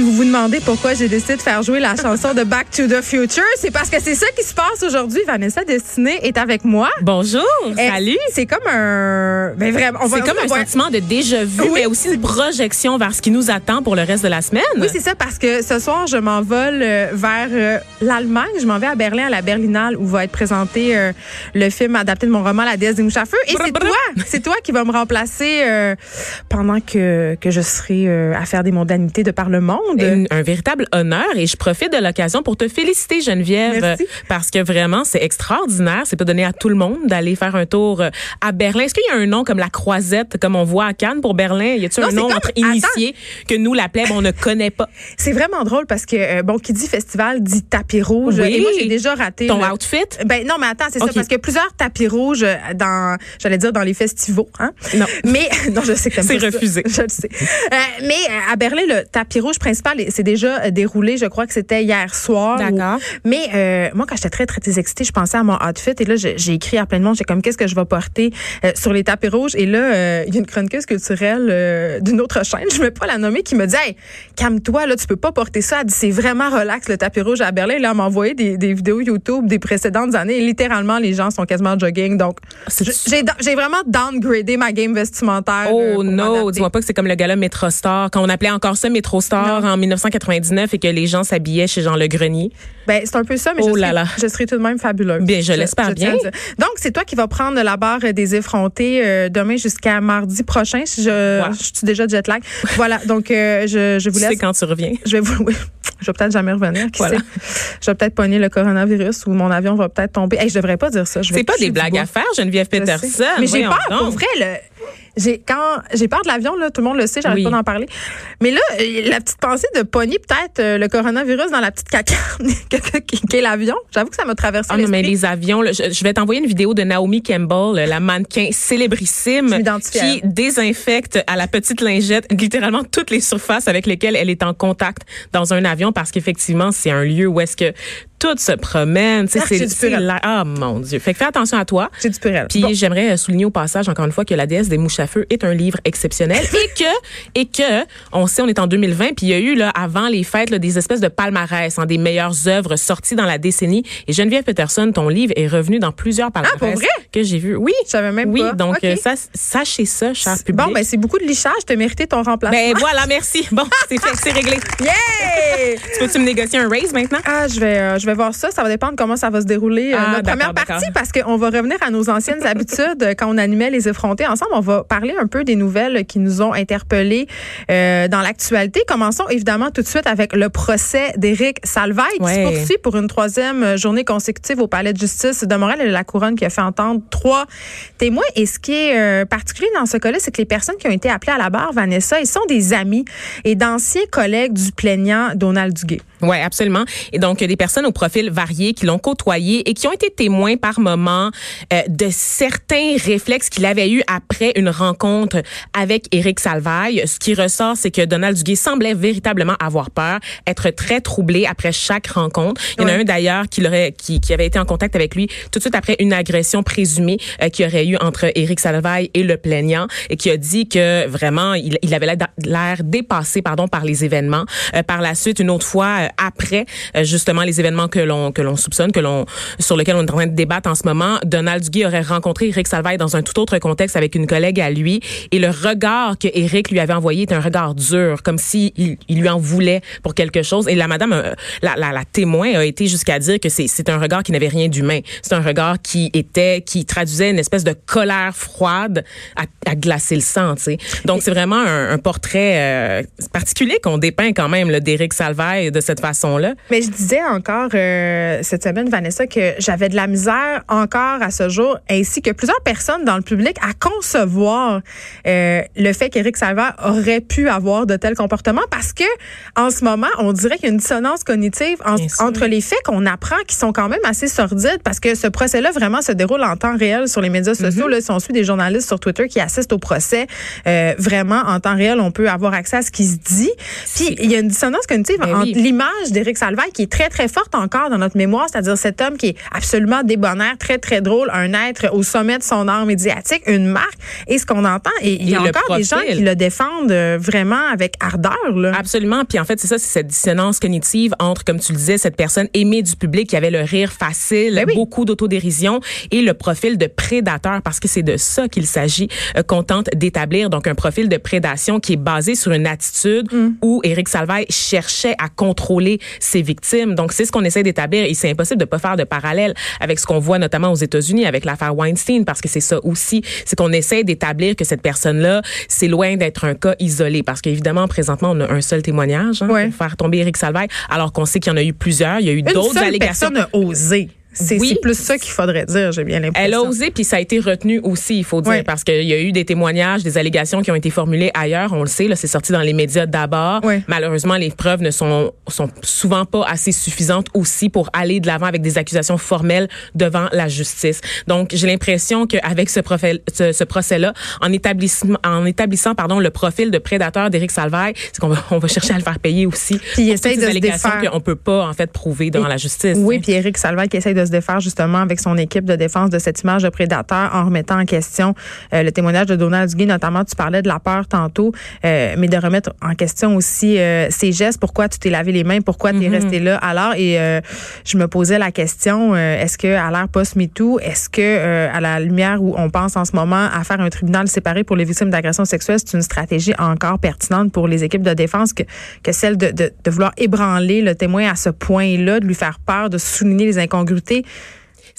si vous vous demandez pourquoi j'ai décidé de faire jouer la chanson de Back to the Future, c'est parce que c'est ça qui se passe aujourd'hui. Vanessa Destinée est avec moi. Bonjour, salut. C'est comme un. Ben vraiment, C'est comme on un sentiment de déjà vu, Oui. mais aussi une projection vers ce qui nous attend pour le reste de la semaine. Oui, c'est ça, parce que ce soir, je m'envole euh, vers euh, l'Allemagne. Je m'en vais à Berlin, à la Berlinale, où va être présenté euh, le film adapté de mon roman La déesse des mouches à feu. Et c'est toi, c'est toi qui va me remplacer euh, pendant que, que je serai euh, à faire des mondanités de par le monde. Une- un véritable honneur et je profite de l'occasion pour te féliciter Geneviève Merci. parce que vraiment c'est extraordinaire, c'est pas donné à tout le monde d'aller faire un tour euh, à Berlin. Est-ce qu'il y a un nom comme la croisette comme on voit à Cannes pour Berlin? Y a-t-il un nom comme- entre initiés que nous la plèbe on ne connaît pas? C'est vraiment drôle parce que, euh, bon, qui dit festival dit tapis rouge. Oui. Et moi, j'ai déjà raté. Ton le- outfit? Ben non, mais attends, c'est ça, parce que plusieurs tapis rouges euh, dans, j'allais dire dans les festivals, hein. Non. Mais non, je sais que C'est ça. refusé. Je le sais. Euh, mais à Berlin, le tapis rouge principal, c'est déjà euh, déroulé. Je crois que c'était hier soir. D'accord. Ou- Mais euh, moi, quand j'étais très très excitée, je pensais à mon outfit et là, j'ai écrit à plein de monde. J'ai comme qu'est-ce que je vais porter euh, sur les tapis rouges? Et là, euh, il y a une chroniqueuse culturelle d'une autre chaîne, je ne vais pas la nommer, qui me dit, hey, calme-toi, là, tu peux pas porter ça. Elle dit, c'est vraiment relax le tapis rouge à Berlin. Là, elle m'a envoyé des, des vidéos YouTube des précédentes années. Et littéralement, les gens sont quasiment en jogging. Donc, j'ai vraiment downgradé ma game vestimentaire. Oh m'adapter. dis-moi pas que c'est comme le gala Metrostar, quand on appelait encore ça Metrostar en 1999 et que les gens s'habillaient chez Jean Le Grenier. Ben, c'est un peu ça, mais Oh je, là serai, là. je serai tout de même fabuleuse. Bien, je l'espère bien. Donc, c'est toi qui vas prendre la barre des effrontés euh, demain jusqu'à mardi prochain. Si je, Ouais. je suis déjà jet lag. voilà. Donc, euh, je, je vous Tu sais laisse. quand tu reviens. Je vais vous. Je vais peut-être jamais revenir. Qui Voilà. sait? Je vais peut-être pogner le coronavirus ou mon avion va peut-être tomber. Hey, je devrais pas dire ça. C'est pas des blagues à faire, Geneviève. Peterson. Mais j'ai peur, donc. pour vrai. Le, j'ai quand j'ai peur de l'avion là, tout le monde le sait, j'arrête Oui. pas d'en parler. Mais là, euh, la petite pensée de pogner peut-être euh, le coronavirus dans la petite caca qui est l'avion, j'avoue que ça m'a traversé Ah non, mais les avions, là, je, je vais t'envoyer une vidéo de Naomi Campbell, la mannequin célébrissime, qui désinfecte à la petite lingette littéralement toutes les surfaces avec lesquelles elle est en contact dans un avion parce qu'effectivement, c'est un lieu où est-ce que tout se promène. Ah, c'est- c'est Ah, mon Dieu. Fait que fais attention à toi. J'ai du purel. Puis Bon. j'aimerais souligner au passage encore une fois que La déesse des mouches à feu est un livre exceptionnel et que et que on sait on est en 2020 puis il y a eu là avant les fêtes là, des espèces de palmarès hein, des meilleures œuvres sorties dans la décennie et Geneviève Peterson ton livre est revenu dans plusieurs palmarès Ah, pour vrai? que j'ai vu. Oui. Je savais même oui, pas. donc Ok. euh, ça, sachez ça, cher public. Bon, ben c'est beaucoup de lichage, t'as mérité ton remplacement. Ben, voilà, merci. Bon, c'est fait, c'est réglé. yeah! Tu peux-tu me négocier un raise maintenant? Ah, je vais, euh, je vais voir ça. Ça va dépendre comment ça va se dérouler euh, Ah, notre première partie parce qu'on va revenir à nos anciennes habitudes euh, quand on animait les effrontés ensemble. On va parler un peu des nouvelles qui nous ont interpellés euh, dans l'actualité. Commençons évidemment tout de suite avec le procès d'Éric Salvaille qui Ouais. se poursuit pour une troisième journée consécutive au Palais de justice de Montréal et la Couronne qui a fait entendre trois témoins. Et ce qui est euh, particulier dans ce cas-là, c'est que les personnes qui ont été appelées à la barre, Vanessa, ils sont des amis et d'anciens collègues du plaignant Donald Duguay. Oui, absolument. Et donc, des personnes au profil varié qui l'ont côtoyé et qui ont été témoins par moment euh, de certains réflexes qu'il avait eu après une rencontre avec Éric Salvaille. Ce qui ressort, c'est que Donald Duguay semblait véritablement avoir peur, être très troublé après chaque rencontre. Il y en a un d'ailleurs qui, qui, qui avait été en contact avec lui tout de suite après une agression présumée euh, qu'il y aurait eu entre Éric Salvaille et le plaignant et qui a dit que vraiment, il, il avait l'air dépassé pardon, par les événements. Euh, par la suite, une autre fois, euh, après euh, justement les événements que l'on que l'on soupçonne, que l'on sur lesquels on est en train de débattre en ce moment, Donald Duguay aurait rencontré Éric Salvaille dans un tout autre contexte avec une collègue à lui et le regard que Éric lui avait envoyé était un regard dur, comme si il, lui en voulait pour quelque chose. Et la madame, euh, la, la, témoin a été jusqu'à dire que c'est un regard qui n'avait rien d'humain. C'est un regard qui était qui traduisait une espèce de colère froide à, glacer le sang. Tu sais. Donc c'est vraiment un, portrait euh, particulier qu'on dépeint quand même d'Éric Salvaille de cette façon-là. Mais je disais encore euh, cette semaine, Vanessa, que j'avais de la misère encore à ce jour, ainsi que plusieurs personnes dans le public, à concevoir euh, le fait qu'Éric Salvaire aurait pu avoir de tels comportements parce que en ce moment, on dirait qu'il y a une dissonance cognitive en- entre les faits qu'on apprend qui sont quand même assez sordides parce que ce procès-là vraiment se déroule en temps réel sur les médias sociaux. Mm-hmm. Là, si on suit des journalistes sur Twitter qui assistent au procès, euh, vraiment en temps réel, on peut avoir accès à ce qui se dit. Puis il y a une dissonance cognitive Ben entre oui. l'image d'Éric Salvaille qui est très très forte en- encore dans notre mémoire, c'est-à-dire cet homme qui est absolument débonnaire, très, très drôle, un être au sommet de son art médiatique, une marque. Et ce qu'on entend, et il y a encore des gens qui le défendent euh, vraiment avec ardeur. Là. Absolument. Puis en fait, c'est ça, c'est cette dissonance cognitive entre, comme tu le disais, cette personne aimée du public qui avait le rire facile, ben beaucoup d'autodérision et le profil de prédateur, parce que c'est de ça qu'il s'agit euh, qu'on tente d'établir. Donc, un profil de prédation qui est basé sur une attitude mm. où Éric Salvaille cherchait à contrôler ses victimes. Donc, c'est ce qu'on essaie d'établir et c'est impossible de pas faire de parallèle avec ce qu'on voit notamment aux États-Unis avec l'affaire Weinstein, parce que c'est ça aussi, c'est qu'on essaie d'établir que cette personne-là, c'est loin d'être un cas isolé, parce qu'évidemment, présentement, on a un seul témoignage hein, pour faire tomber Éric Salvaille, alors qu'on sait qu'il y en a eu plusieurs. Il y a eu d'autres allégations. Personne n'a osé. C'est plus ça qu'il faudrait dire, j'ai bien l'impression. Elle a osé, puis ça a été retenu aussi, il faut dire, parce qu'il y a eu des témoignages, des allégations qui ont été formulées ailleurs. On le sait, là, c'est sorti dans les médias d'abord. Malheureusement, les preuves ne sont, sont souvent pas assez suffisantes aussi pour aller de l'avant avec des accusations formelles devant la justice. Donc, j'ai l'impression qu'avec ce, ce, ce procès-là, en, établissement, en établissant pardon, le profil de prédateur d'Éric Salvaille, c'est qu'on va, on va chercher à le faire payer aussi. Puis il essaie de allégations qu'on peut pas en fait prouver devant la justice. Oui, puis Éric Salvaille qui essaie de se défaire justement avec son équipe de défense de cette image de prédateur en remettant en question euh, le témoignage de Donald Duguay. Notamment, tu parlais de la peur tantôt, euh, mais de remettre en question aussi euh, ses gestes. Pourquoi tu t'es lavé les mains? Pourquoi tu es mm-hmm. resté là? Alors, et je me posais la question, est-ce que à l'ère post-MeToo, est-ce que à la lumière où on pense en ce moment à faire un tribunal séparé pour les victimes d'agressions sexuelles, c'est une stratégie encore pertinente pour les équipes de défense que, que celle de, de, de vouloir ébranler le témoin à ce point-là, de lui faire peur, de souligner les incongruités? santé.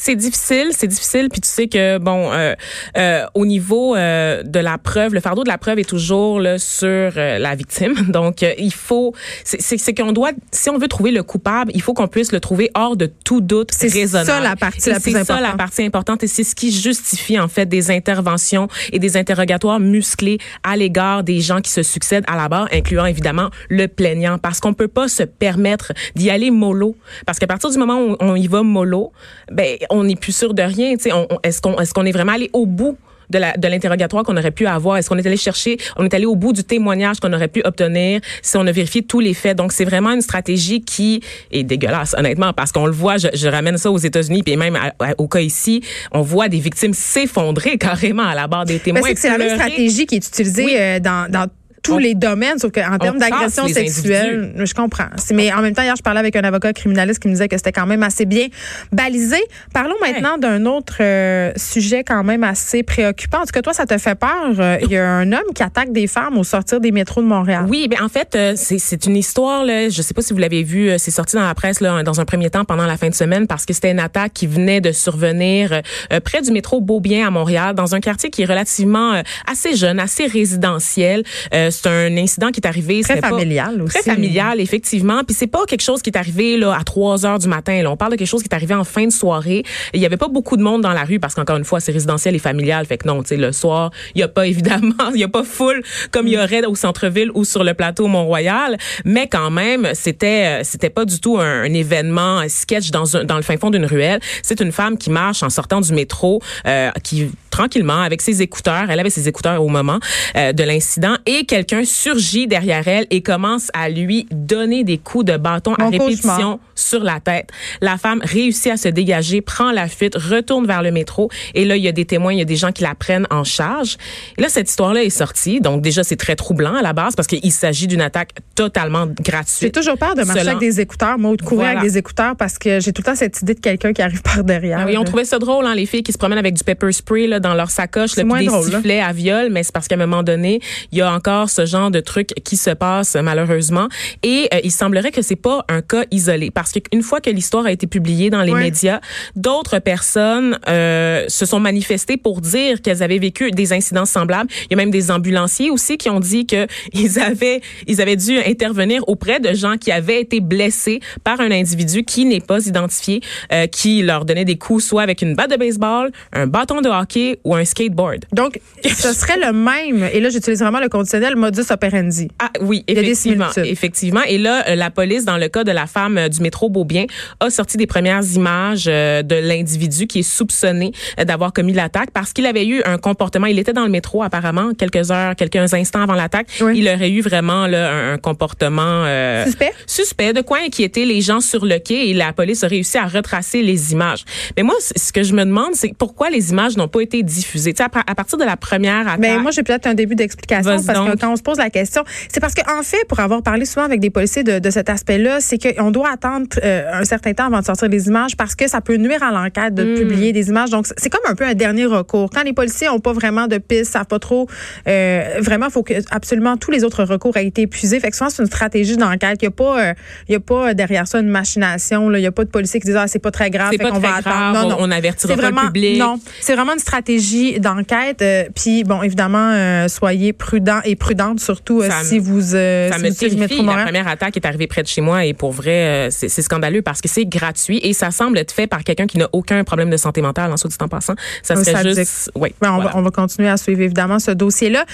C'est difficile, c'est difficile. Puis tu sais que bon, euh, euh, au niveau euh, de la preuve, le fardeau de la preuve est toujours là, sur euh, la victime. Donc euh, il faut, c'est qu'on doit, si on veut trouver le coupable, il faut qu'on puisse le trouver hors de tout doute raisonnable. C'est ça la partie la plus importante. C'est ça la partie importante et c'est ce qui justifie en fait des interventions et des interrogatoires musclés à l'égard des gens qui se succèdent à la barre, incluant évidemment le plaignant, parce qu'on peut pas se permettre d'y aller mollo, parce qu'à partir du moment où on y va mollo, ben on n'est plus sûr de rien. est-ce qu'on est-ce qu'on est vraiment allé au bout de, la, de l'interrogatoire qu'on aurait pu avoir? Est-ce qu'on est allé chercher, on est allé au bout du témoignage qu'on aurait pu obtenir si on a vérifié tous les faits? Donc, c'est vraiment une stratégie qui est dégueulasse, honnêtement, parce qu'on le voit, je, je, ramène ça aux États-Unis, puis même au cas ici, on voit des victimes s'effondrer carrément à la barre des témoins. c'est la même stratégie qui est utilisée euh, dans, dans tous les domaines, sauf qu'en termes d'agression sexuelle, je comprends. Mais en même temps, hier, je parlais avec un avocat criminaliste qui me disait que c'était quand même assez bien balisé. Parlons maintenant d'un autre euh, sujet quand même assez préoccupant. En tout cas, toi, ça te fait peur. Euh, il y a un homme qui attaque des femmes au sortir des métros de Montréal. Oui, ben en fait, euh, c'est une histoire. Là, je sais pas si vous l'avez vu. c'est sorti dans la presse là, dans un premier temps pendant la fin de semaine parce que c'était une attaque qui venait de survenir près du métro Beaubien à Montréal, dans un quartier qui est relativement assez jeune, assez résidentiel c'est un incident qui est arrivé très familial aussi. Très familial effectivement, puis c'est pas quelque chose qui est arrivé là à 3 heures du matin, là. on parle de quelque chose qui est arrivé en fin de soirée. Il y avait pas beaucoup de monde dans la rue parce qu'encore une fois, c'est résidentiel et familial, fait que non, tu sais le soir, il y a pas évidemment, il y a pas foule comme il y aurait au centre-ville ou sur le plateau Mont-Royal, mais quand même, c'était euh, c'était pas du tout un, événement un sketch dans un, dans le fin fond d'une ruelle. C'est une femme qui marche en sortant du métro euh, qui tranquillement avec ses écouteurs, elle avait ses écouteurs au moment euh, de l'incident et quelqu'un surgit derrière elle et commence à lui donner des coups de bâton à répétition sur la tête. La femme réussit à se dégager, prend la fuite, retourne vers le métro et là il y a des témoins, il y a des gens qui la prennent en charge. Et là cette histoire-là est sortie, donc déjà c'est très troublant à la base parce qu'il s'agit d'une attaque totalement gratuite. J'ai toujours peur de marcher avec des écouteurs, moi, de courir avec des écouteurs parce que j'ai tout le temps cette idée de quelqu'un qui arrive par derrière. Ah oui, on trouvait ça drôle, hein, les filles qui se promènent avec du pepper spray là, dans leur sacoche, puis des sifflets à viol, mais c'est parce qu'à un moment donné, il y a encore ce genre de trucs qui se passe malheureusement. Et euh, il semblerait que c'est pas un cas isolé parce qu'une fois que l'histoire a été publiée dans les médias, d'autres personnes euh, se sont manifestées pour dire qu'elles avaient vécu des incidents semblables. Il y a même des ambulanciers aussi qui ont dit que ils avaient ils avaient dû intervenir auprès de gens qui avaient été blessés par un individu qui n'est pas identifié, euh, qui leur donnait des coups soit avec une batte de baseball, un bâton de hockey ou un skateboard. Donc, ce serait le même. Et là, j'utilise vraiment le conditionnel modus operandi. Ah oui, effectivement, effectivement. Et là, euh, la police, dans le cas de la femme euh, du métro métro Beaubien a sorti des premières images de l'individu qui est soupçonné d'avoir commis l'attaque parce qu'il avait eu un comportement. Il était dans le métro apparemment quelques heures, quelques instants avant l'attaque. Il aurait eu vraiment là, un, comportement suspect? Suspect de quoi inquiéter les gens sur le quai et la police a réussi à retracer les images. Mais moi, ce que je me demande, c'est pourquoi les images n'ont pas été diffusées? Tu sais, à, partir de la première attaque. Mais moi, j'ai peut-être un début d'explication parce que quand on se pose la question, c'est parce qu'en fait, pour avoir parlé souvent avec des policiers de, de cet aspect-là, c'est qu'on doit attendre euh, un certain temps avant de sortir des images parce que ça peut nuire à l'enquête de hmm. publier des images. Donc, c'est comme un peu un dernier recours. Quand les policiers n'ont pas vraiment de pistes, savent pas trop, euh, vraiment, il faut que absolument tous les autres recours aient été épuisés. Fait que souvent, c'est une stratégie d'enquête. Il n'y a pas, euh, y a pas derrière ça une machination. Il n'y a pas de policiers qui disent ah c'est pas très grave, fait qu'on va attendre. Non, non. On avertira vraiment, le public. Non, c'est vraiment une stratégie d'enquête. Euh, puis bon, évidemment, euh, soyez prudents et prudentes surtout euh, si vous. ça me terrifie. La première attaque est arrivée près de chez moi et pour vrai, c'est scandaleux parce que c'est gratuit et ça semble être fait par quelqu'un qui n'a aucun problème de santé mentale en soit dit en passant. Ça serait juste. Oui. on, va, on, va, continuer à suivre évidemment ce dossier-là.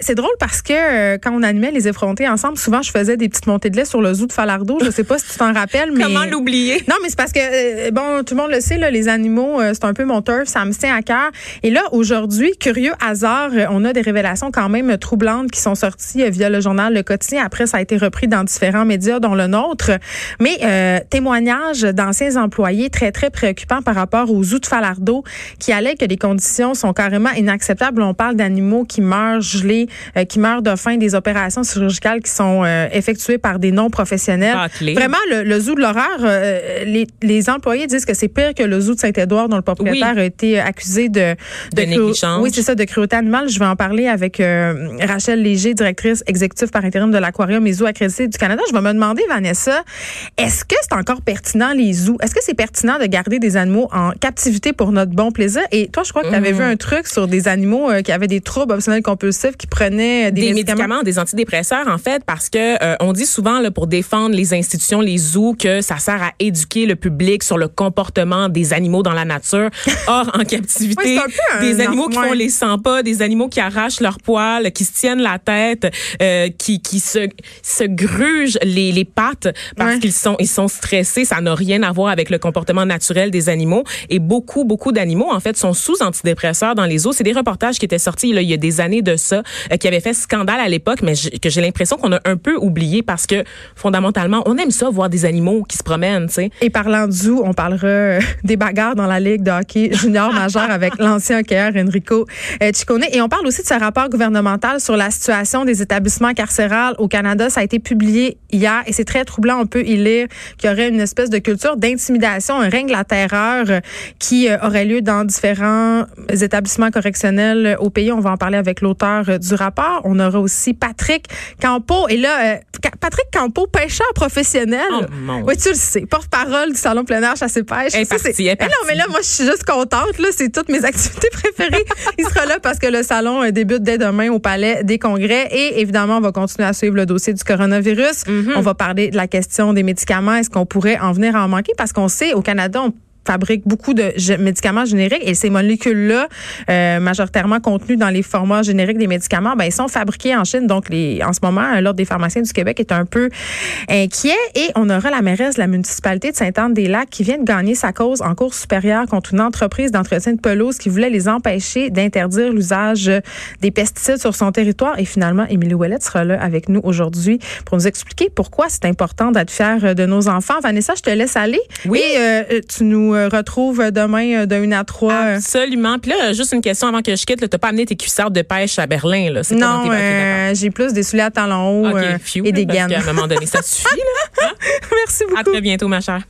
c'est drôle parce que quand on animait les effrontés ensemble, souvent je faisais des petites montées de lait sur le zoo de Falardeau. Je sais pas si tu t'en rappelles, mais comment l'oublier? Non, mais c'est parce que bon, tout le monde le sait là, les animaux, c'est un peu mon turf, ça me tient à cœur. Et là, aujourd'hui, curieux hasard, euh, on a des révélations quand même troublantes qui sont sorties euh, via le journal Le Quotidien. Après, ça a été repris dans différents médias, dont le nôtre. Mais euh, témoignages d'anciens employés très, très préoccupants par rapport aux zoo de Falardeau qui allaient que les conditions sont carrément inacceptables. On parle d'animaux qui meurent gelés, qui meurent de faim, des opérations chirurgicales qui sont effectuées par des non-professionnels. Vraiment, le, zoo de l'horreur, les, les, employés disent que c'est pire que le zoo de Saint-Édouard dont le propriétaire a été accusé de, de, négligence. Oui, c'est ça, de cruauté animale. Je vais en parler avec euh, Rachel Léger, directrice exécutive par intérim de l'Aquarium et Zoo accrédité du Canada. Je vais me demander, Vanessa, est-ce que c'est encore pertinent les zoos? Est-ce que c'est pertinent de garder des animaux en captivité pour notre bon plaisir? Et toi, je crois que tu avais mm-hmm. vu un truc sur des animaux euh, qui avaient des troubles obsessionnels compulsifs, qui prenaient des, médicaments? des antidépresseurs, en fait, parce que euh, on dit souvent là, pour défendre les institutions, les zoos, que ça sert à éduquer le public sur le comportement des animaux dans la nature. Or, en captivité, des animaux qui font les 100 pas, des animaux qui arrachent leurs poils, qui se tiennent la tête, euh, qui, qui se, se grugent les, les pattes parce qu'ils sont, ils sont stressés. Ça n'a rien à voir avec le comportement naturel des animaux. Et beaucoup, beaucoup d'animaux, en fait, sont sous antidépresseurs dans les eaux. C'est des reportages qui étaient sortis là, il y a des années de ça, euh, qui avaient fait scandale à l'époque, mais que j'ai l'impression qu'on a un peu oublié parce que fondamentalement, on aime ça, voir des animaux qui se promènent. sais. Et parlant de zoo, on parlera euh, des bagarres dans la Ligue de hockey junior majeur avec l'ancien hockeyeur Enrico euh, Ciccone. Et on parle aussi de ce rapport gouvernemental sur la situation des établissements carcérales au Canada. Ça a été publié hier et c'est très troublant. On peut y lire qu'il y aurait une espèce de culture d'intimidation, un règne de la terreur euh, qui euh, aurait lieu dans différents établissements correctionnels au pays. On va en parler avec l'auteur du rapport. On aura aussi Patrick Campo. Et là, Patrick Campo, pêcheur professionnel. Oh, oui, tu le sais. Porte-parole du Salon plein air chasse et pêche. Est non, mais là, moi, je suis juste contente. Là, c'est toutes mes activités préférées. Il sera là parce que le salon euh, débute dès demain au Palais des Congrès. Et évidemment, on va continuer à suivre le dossier du coronavirus. Mm-hmm. On va parler de la question des médicaments. Qu'on pourrait en venir à en manquer? Parce qu'on sait, au Canada, fabrique beaucoup de médicaments génériques et ces molécules-là, euh, majoritairement contenues dans les formats génériques des médicaments, ben, ils sont fabriqués en Chine. Donc, les, en ce moment, l'Ordre des pharmaciens du Québec est un peu inquiet et on aura la mairesse de la municipalité de Sainte-Anne-des-Lacs qui vient de gagner sa cause en cours supérieure contre une entreprise d'entretien de pelouse qui voulait les empêcher d'interdire l'usage des pesticides sur son territoire. Et finalement, Émilie Ouellet sera là avec nous aujourd'hui pour nous expliquer pourquoi c'est important d'être fier de nos enfants. Vanessa, je te laisse aller. Oui. Et euh, tu nous retrouve demain euh, de 1 à 3. Absolument. Puis là, juste une question avant que je quitte. Tu n'as pas amené tes cuissardes de pêche à Berlin. Là? Non, euh, j'ai plus des souliers à talons hauts et des gaines. à un moment donné, ça suffit. Là. Merci beaucoup. À très bientôt, ma chère.